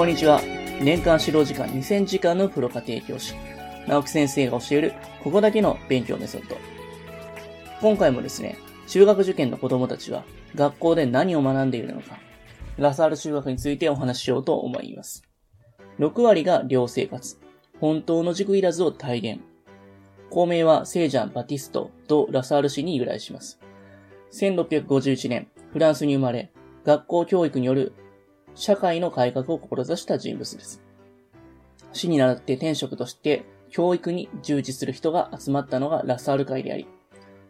こんにちは。年間指導時間2000時間のプロ家庭教師、直木先生が教えるここだけの勉強メソッド。今回もですね、中学受験の子供たちは学校で何を学んでいるのか、ラサール中学についてお話ししようと思います。6割が寮生活、本当の塾いらずを体現。校名は聖ジャン・バティストとラサール氏に由来します。1651年、フランスに生まれ、学校教育による社会の改革を志した人物です。死に倣って転職として教育に従事する人が集まったのがラサール会であり、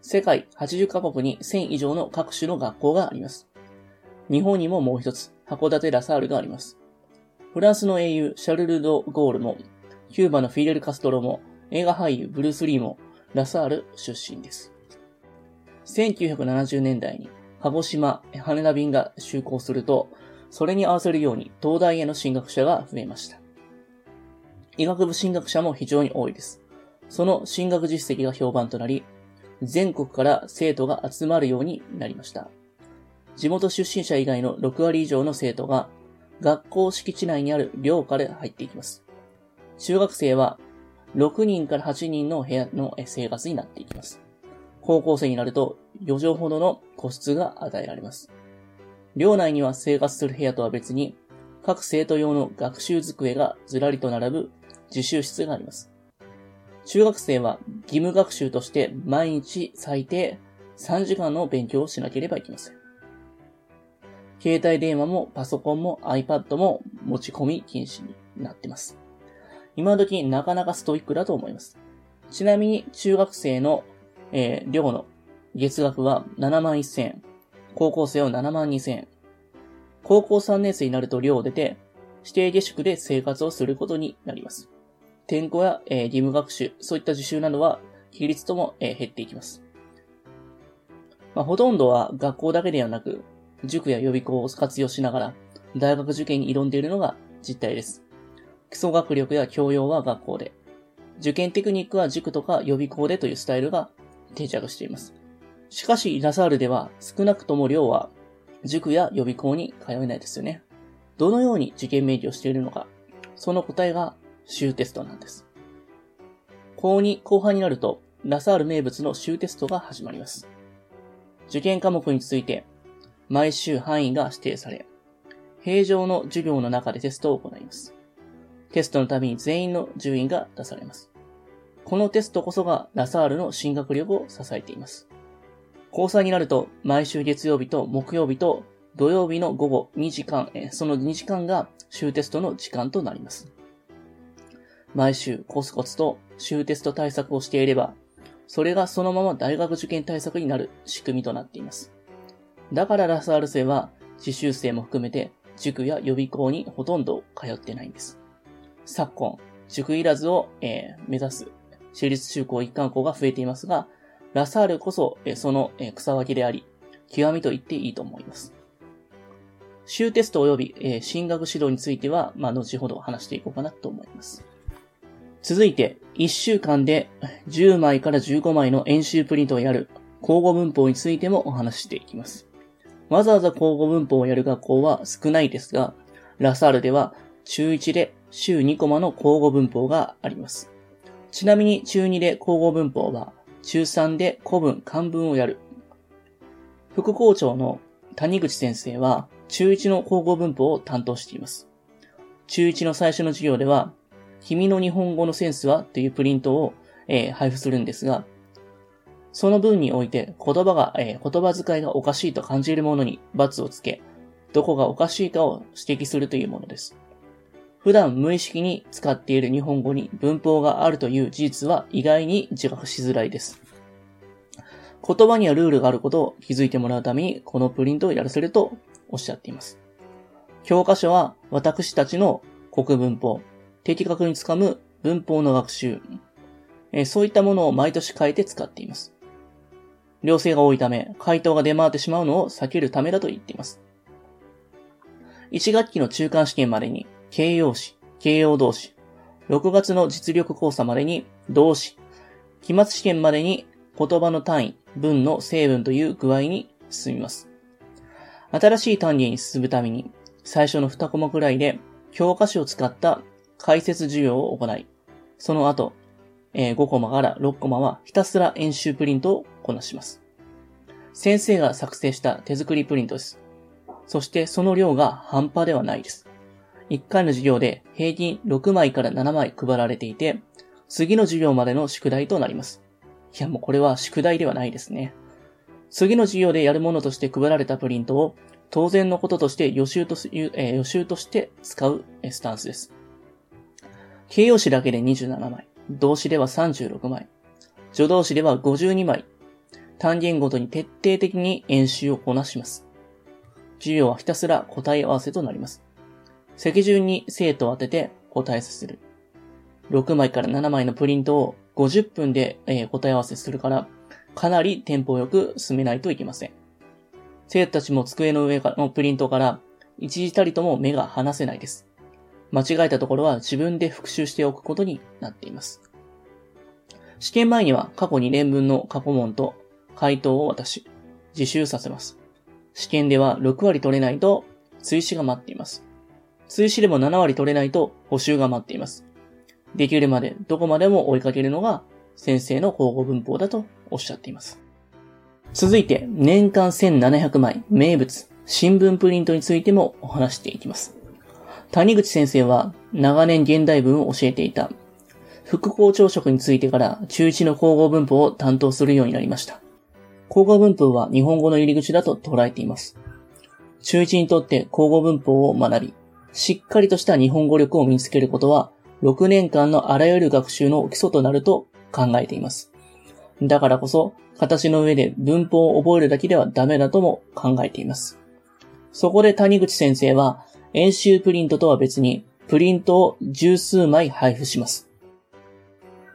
世界80カ国に1000以上の各種の学校があります。日本にももう一つ、函館ラサールがあります。フランスの英雄、シャルル・ド・ゴールも、キューバのフィレル・カストロも、映画俳優、ブルース・リーも、ラサール出身です。1970年代に、鹿児島、羽田便が就航すると、それに合わせるように東大への進学者が増えました。医学部進学者も非常に多いです。その進学実績が評判となり、全国から生徒が集まるようになりました。地元出身者以外の6割以上の生徒が学校敷地内にある寮から入っていきます。中学生は6人から8人の部屋の生活になっていきます。高校生になると4畳ほどの個室が与えられます。寮内には生活する部屋とは別に、各生徒用の学習机がずらりと並ぶ自習室があります。中学生は義務学習として毎日最低3時間の勉強をしなければいけません。携帯電話もパソコンも iPad も持ち込み禁止になっています。今時なかなかストイックだと思います。ちなみに中学生の、えー、寮の月額は7万1000円。高校生は7万2000円。高校3年生になると寮を出て、指定下宿で生活をすることになります。転校や、えー、義務学習、そういった自習などは、比率とも、えー、減っていきます。まあ、ほとんどは学校だけではなく、塾や予備校を活用しながら、大学受験に挑んでいるのが実態です。基礎学力や教養は学校で、受験テクニックは塾とか予備校でというスタイルが定着しています。しかし、ラサールでは少なくとも寮は塾や予備校に通えないですよね。どのように受験勉強しているのか、その答えが週テストなんです。高2後半になると、ラサール名物の週テストが始まります。受験科目について、毎週範囲が指定され、平常の授業の中でテストを行います。テストのたびに全員の順位が出されます。このテストこそがラサールの進学力を支えています。交際になると、毎週月曜日と木曜日と土曜日の午後2時間、その2時間が週テストの時間となります。毎週コツコツと週テスト対策をしていれば、それがそのまま大学受験対策になる仕組みとなっています。だからラサール生は実習生も含めて塾や予備校にほとんど通ってないんです。昨今、塾いらずを、えー、目指す私立中高一貫校が増えていますが、ラサールこそ、その草分けであり、極みと言っていいと思います。週テスト及び進学指導については、まあ、後ほど話していこうかなと思います。続いて、1週間で10枚から15枚の演習プリントをやる交互文法についてもお話していきます。わざわざ交互文法をやる学校は少ないですが、ラサールでは中1で週2コマの交互文法があります。ちなみに中2で交互文法は中3で古文、漢文をやる。副校長の谷口先生は、中1の高校文法を担当しています。中1の最初の授業では、君の日本語のセンスは？というプリントを、えー、配布するんですが、その文において言葉が、えー、言葉遣いがおかしいと感じるものに罰をつけ、どこがおかしいかを指摘するというものです。普段無意識に使っている日本語に文法があるという事実は意外に自覚しづらいです。言葉にはルールがあることを気づいてもらうためにこのプリントをやらせるとおっしゃっています。教科書は私たちの国文法、的確につかむ文法の学習、えそういったものを毎年変えて使っています。良性が多いため、回答が出回ってしまうのを避けるためだと言っています。1学期の中間試験までに形容詞、形容動詞、6月の実力講座までに動詞、期末試験までに言葉の単位、文の成分という具合に進みます。新しい単元に進むために、最初の2コマくらいで教科書を使った解説授業を行い、その後、え、5コマから6コマはひたすら演習プリントをこなします。先生が作成した手作りプリントです。そしてその量が半端ではないです。1回の授業で平均6枚から7枚配られていて、次の授業までの宿題となります。いやもうこれは宿題ではないですね。次の授業でやるものとして配られたプリントを当然のこととして予習とえー、予習として使うスタンスです。形容詞だけで27枚、動詞では36枚、助動詞では52枚、単元ごとに徹底的に演習をこなします。授業はひたすら答え合わせとなります。席順に生徒を当てて答えさせる。6枚から7枚のプリントを50分で、え、答え合わせするから、かなりテンポよく進めないといけません。生徒たちも机の上のプリントから一時たりとも目が離せないです。間違えたところは自分で復習しておくことになっています。試験前には過去2年分の過去問と回答を渡し、自習させます。試験では6割取れないと追試が待っています。追試でも7割取れないと補習が待っています。できるまでどこまでも追いかけるのが先生の交互文法だとおっしゃっています。続いて、年間1700枚名物新聞プリントについてもお話していきます。谷口先生は長年現代文を教えていた副校長職についてから中1の交互文法を担当するようになりました。交互文法は日本語の入り口だと捉えています。中1にとって交互文法を学び、しっかりとした日本語力を身につけることは6年間のあらゆる学習の基礎となると考えています。だからこそ、形の上で文法を覚えるだけではダメだとも考えています。そこで谷口先生は、演習プリントとは別に、プリントを十数枚配布します。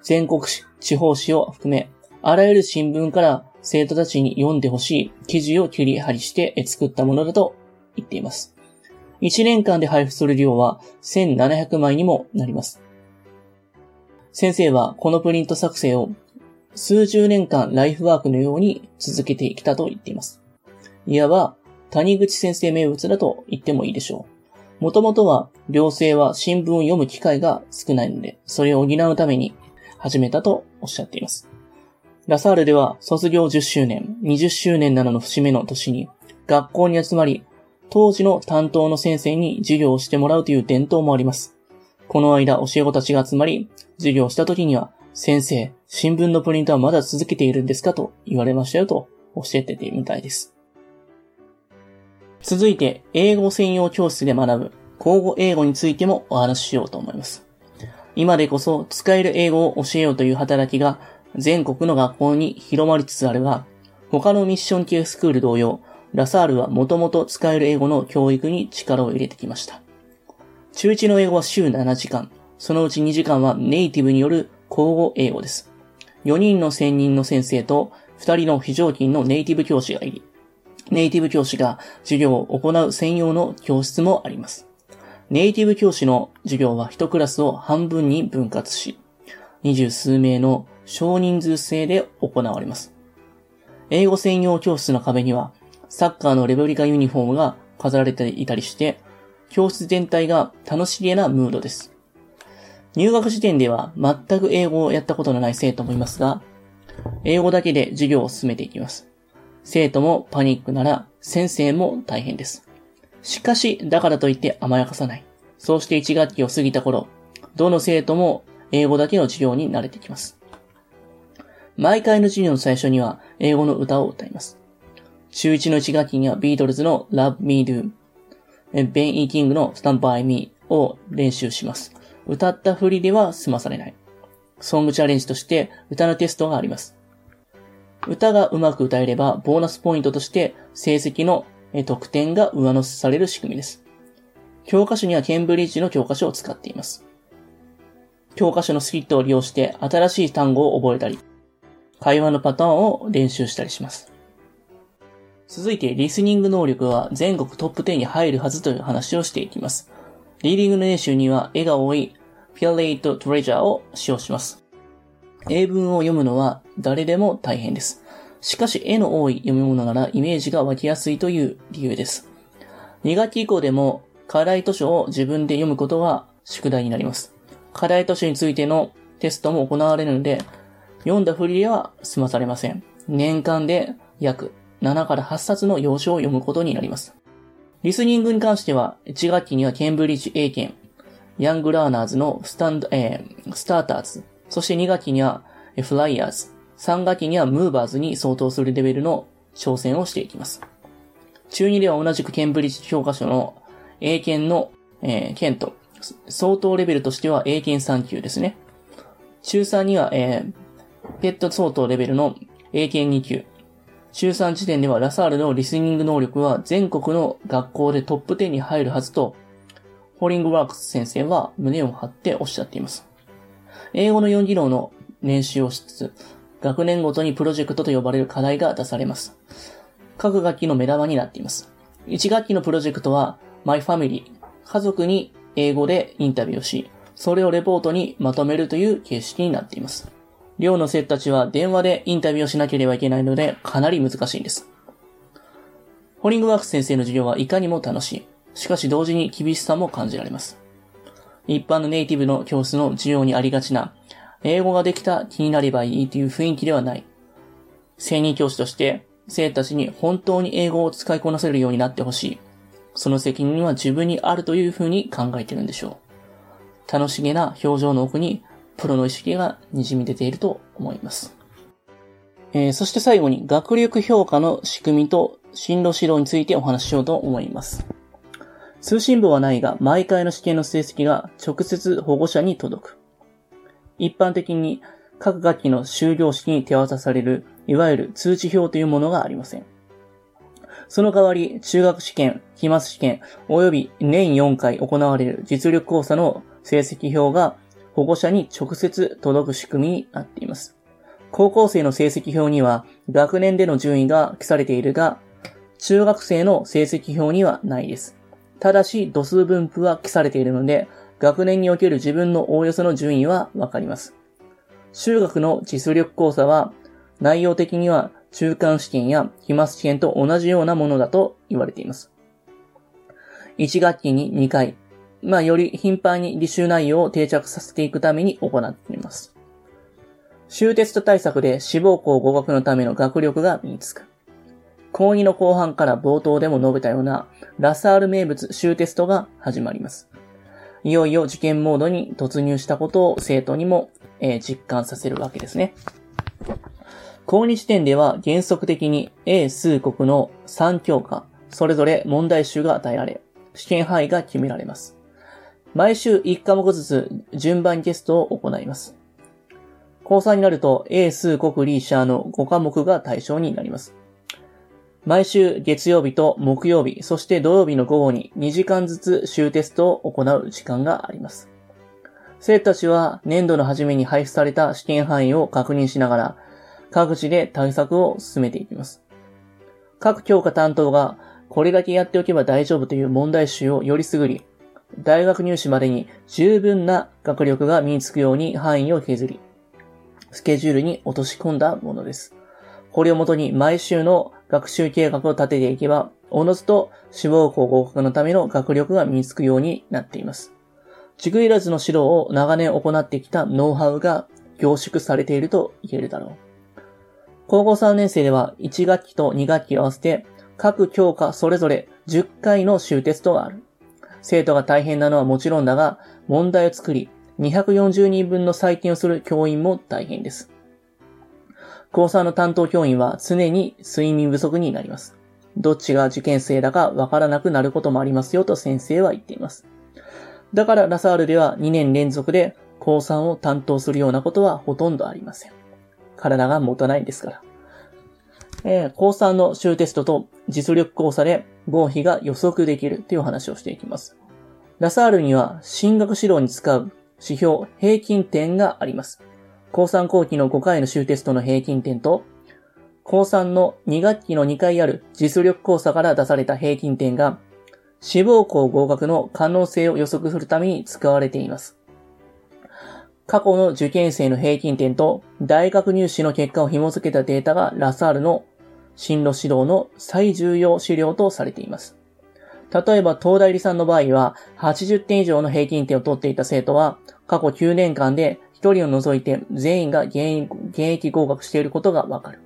全国紙、地方紙を含め、あらゆる新聞から生徒たちに読んでほしい記事を切り張りして作ったものだと言っています。1年間で配布する量は1700枚にもなります。先生はこのプリント作成を数十年間ライフワークのように続けてきたと言っています。いわば、谷口先生名物だと言ってもいいでしょう。もともとは、両性は新聞を読む機会が少ないので、それを補うために始めたとおっしゃっています。ラサールでは卒業10周年、20周年などの節目の年に学校に集まり、当時の担当の先生に授業をしてもらうという伝統もあります。この間教え子たちが集まり、授業した時には先生、新聞のプリントはまだ続けているんですか？と言われましたよと教えててみたいです。続いて、英語専用教室で学ぶ、交互英語についてもお話ししようと思います。今でこそ使える英語を教えようという働きが全国の学校に広まりつつあるが、他のミッション系スクール同様、ラサールはもともと使える英語の教育に力を入れてきました。中1の英語は週7時間、そのうち2時間はネイティブによる交互英語です。4人の専任の先生と2人の非常勤のネイティブ教師がいり、ネイティブ教師が授業を行う専用の教室もあります。ネイティブ教師の授業は1クラスを半分に分割し、二十数名の少人数制で行われます。英語専用教室の壁には、サッカーのレブリカユニフォームが飾られていたりして、教室全体が楽しげなムードです。入学時点では全く英語をやったことのない生徒もいますが、英語だけで授業を進めていきます。生徒もパニックなら先生も大変です。しかし、だからといって甘やかさない。そうして1学期を過ぎた頃、どの生徒も英語だけの授業に慣れてきます。毎回の授業の最初には英語の歌を歌います。中1の1学期にはビートルズの Love Me Do、ベン・イー・キングの Stand By Me を練習します。歌った振りでは済まされない。ソングチャレンジとして歌のテストがあります。歌がうまく歌えれば、ボーナスポイントとして成績の得点が上乗せされる仕組みです。教科書にはケンブリッジの教科書を使っています。教科書のスキットを利用して新しい単語を覚えたり、会話のパターンを練習したりします。続いて、リスニング能力は全国トップ10に入るはずという話をしていきます。リーディングの練習には絵が多い p i l a t e Treasure を使用します。英文を読むのは誰でも大変です。しかし絵の多い読み物ならイメージが湧きやすいという理由です。2学期以降でも課題図書を自分で読むことが宿題になります。課題図書についてのテストも行われるので、読んだふりでは済まされません。年間で約7から8冊の要書を読むことになります。リスニングに関しては、1学期にはケンブリッジ英検、ヤングラーナーズのスタンド、えー、スターターズ、そして2学期にはフライヤーズ、3学期にはムーバーズに相当するレベルの挑戦をしていきます。中2では同じくケンブリッジ教科書の英検の、えー、検討、相当レベルとしては英検3級ですね。中3には、えー、ペット相当レベルの英検2級。中3時点ではラサールのリスニング能力は全国の学校でトップ10に入るはずと、ホーリングワークス先生は胸を張っておっしゃっています。英語の4技能の練習をしつつ、学年ごとにプロジェクトと呼ばれる課題が出されます。各学期の目玉になっています。1学期のプロジェクトは、My Family、家族に英語でインタビューをし、それをレポートにまとめるという形式になっています。寮の生徒たちは電話でインタビューをしなければいけないので、かなり難しいんです。ホリングワークス先生の授業はいかにも楽しい。しかし同時に厳しさも感じられます。一般のネイティブの教室の授業にありがちな、英語ができた気になればいいという雰囲気ではない。専任教師として生徒たちに本当に英語を使いこなせるようになってほしい。その責任は自分にあるというふうに考えているんでしょう。楽しげな表情の奥にプロの意識が滲み出ていると思います。えー、そして最後に学力評価の仕組みと進路指導についてお話ししようと思います。通信簿はないが、毎回の試験の成績が直接保護者に届く。一般的に各学期の終業式に手渡される、いわゆる通知表というものがありません。その代わり、中学試験、期末試験、及び年4回行われる実力講座の成績表が保護者に直接届く仕組みになっています。高校生の成績表には学年での順位が記されているが、中学生の成績表にはないです。ただし、度数分布は記されているので、学年における自分のおおよその順位はわかります。中学の実力講座は、内容的には中間試験や期末試験と同じようなものだと言われています。1学期に2回、まあ、より頻繁に履修内容を定着させていくために行っています。終テスト対策で志望校合格のための学力が身につく。講義の後半から冒頭でも述べたようなラサール名物終テストが始まります。いよいよ受験モードに突入したことを生徒にも、えー、実感させるわけですね。高2時点では原則的に A 数国の3教科、それぞれ問題集が与えられ、試験範囲が決められます。毎週1科目ずつ順番にテストを行います。高3になると A 数国リーシャーの5科目が対象になります。毎週月曜日と木曜日、そして土曜日の午後に2時間ずつ週テストを行う時間があります。生徒たちは年度の初めに配布された試験範囲を確認しながら、各地で対策を進めていきます。各教科担当がこれだけやっておけば大丈夫という問題集をよりすぐり、大学入試までに十分な学力が身につくように範囲を削り、スケジュールに落とし込んだものです。これをもとに毎週の学習計画を立てていけば、おのずと志望校合格のための学力が身につくようになっています。塾いらずの指導を長年行ってきたノウハウが凝縮されていると言えるだろう。高校3年生では1学期と2学期を合わせて各教科それぞれ10回の週テストがある。生徒が大変なのはもちろんだが、問題を作り、240人分の採点をする教員も大変です。高3の担当教員は常に睡眠不足になります。どっちが受験生だかわからなくなることもありますよと先生は言っています。だからラサールでは2年連続で高3を担当するようなことはほとんどありません。体が持たないんですから。えー、高3の週テストと実力講座で合否が予測できるという話をしていきます。ラサールには進学指導に使う指標平均点があります。高3後期の5回の週テストの平均点と、高3の2学期の2回ある実力講座から出された平均点が、志望校合格の可能性を予測するために使われています。過去の受験生の平均点と大学入試の結果を紐付けたデータがラサールの進路指導の最重要資料とされています。例えば東大理さんの場合は、80点以上の平均点を取っていた生徒は、過去9年間で1人を除いて全員が現役合格していることがわかる。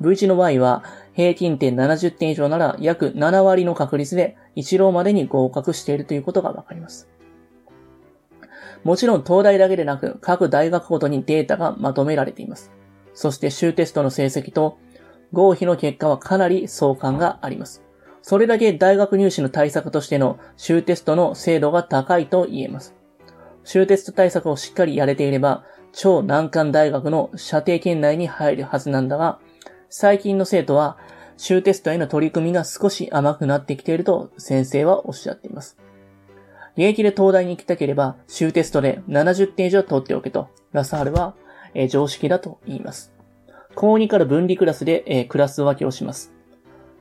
V1 の場合は、平均点70点以上なら約7割の確率で一浪までに合格しているということがわかります。もちろん東大だけでなく各大学ごとにデータがまとめられています。そして週テストの成績と合否の結果はかなり相関があります。それだけ大学入試の対策としての週テストの精度が高いと言えます。週テスト対策をしっかりやれていれば、超難関大学の射程圏内に入るはずなんだが、最近の生徒は、週テストへの取り組みが少し甘くなってきていると先生はおっしゃっています。現役で東大に行きたければ、週テストで70点以上取っておけと、ラサールは、え、常識だと言います。高2から分離クラスで、えー、クラス分けをします。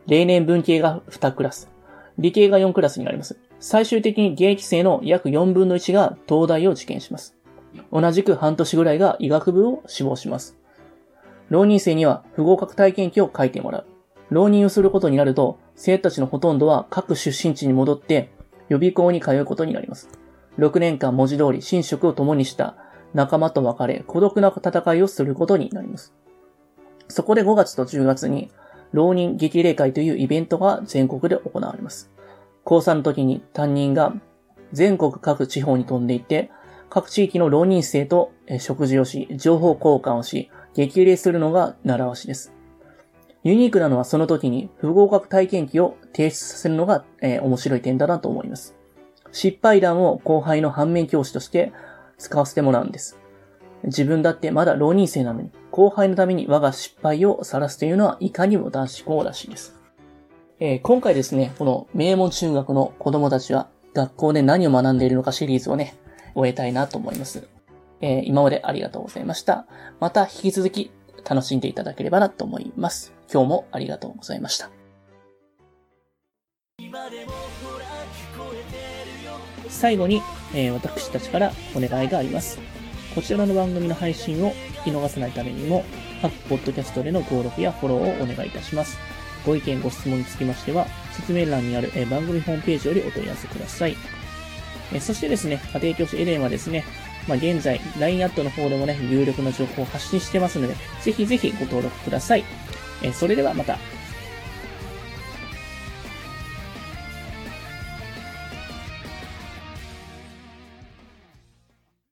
例年文系が2クラス、理系が4クラスになります。最終的に現役生の約4分の1が東大を受験します。同じく半年ぐらいが医学部を志望します。浪人生には不合格体験記を書いてもらう。浪人をすることになると、生徒たちのほとんどは各出身地に戻って予備校に通うことになります。6年間文字通り寝食を共にした仲間と別れ、孤独な戦いをすることになります。そこで5月と10月に、浪人激励会というイベントが全国で行われます。高3の時に担任が全国各地方に飛んでいって、各地域の浪人生と食事をし、情報交換をし、激励するのが習わしです。ユニークなのはその時に不合格体験記を提出させるのが、えー、面白い点だなと思います。失敗談を後輩の反面教師として使わせてもらうんです。自分だってまだ浪人生なのに、後輩のために我が失敗を晒すというのはいかにも男子校らしいです。えー、今回ですね、この名門中学の子供たちは学校で何を学んでいるのかシリーズをね、終えたいなと思います。えー、今までありがとうございました。また引き続き楽しんでいただければなと思います。今日もありがとうございました。最後に、えー、私たちからお願いがあります。こちらの番組の配信を聞き逃さないためにも、各ポッドキャストでの登録やフォローをお願いいたします。ご意見、ご質問につきましては、説明欄にある、番組ホームページよりお問い合わせください。え、そしてですね、家庭教師エレンはですね、まあ、現在、LINE アットの方でもね、有力な情報を発信してますので、ぜひぜひご登録ください。えそれではまた。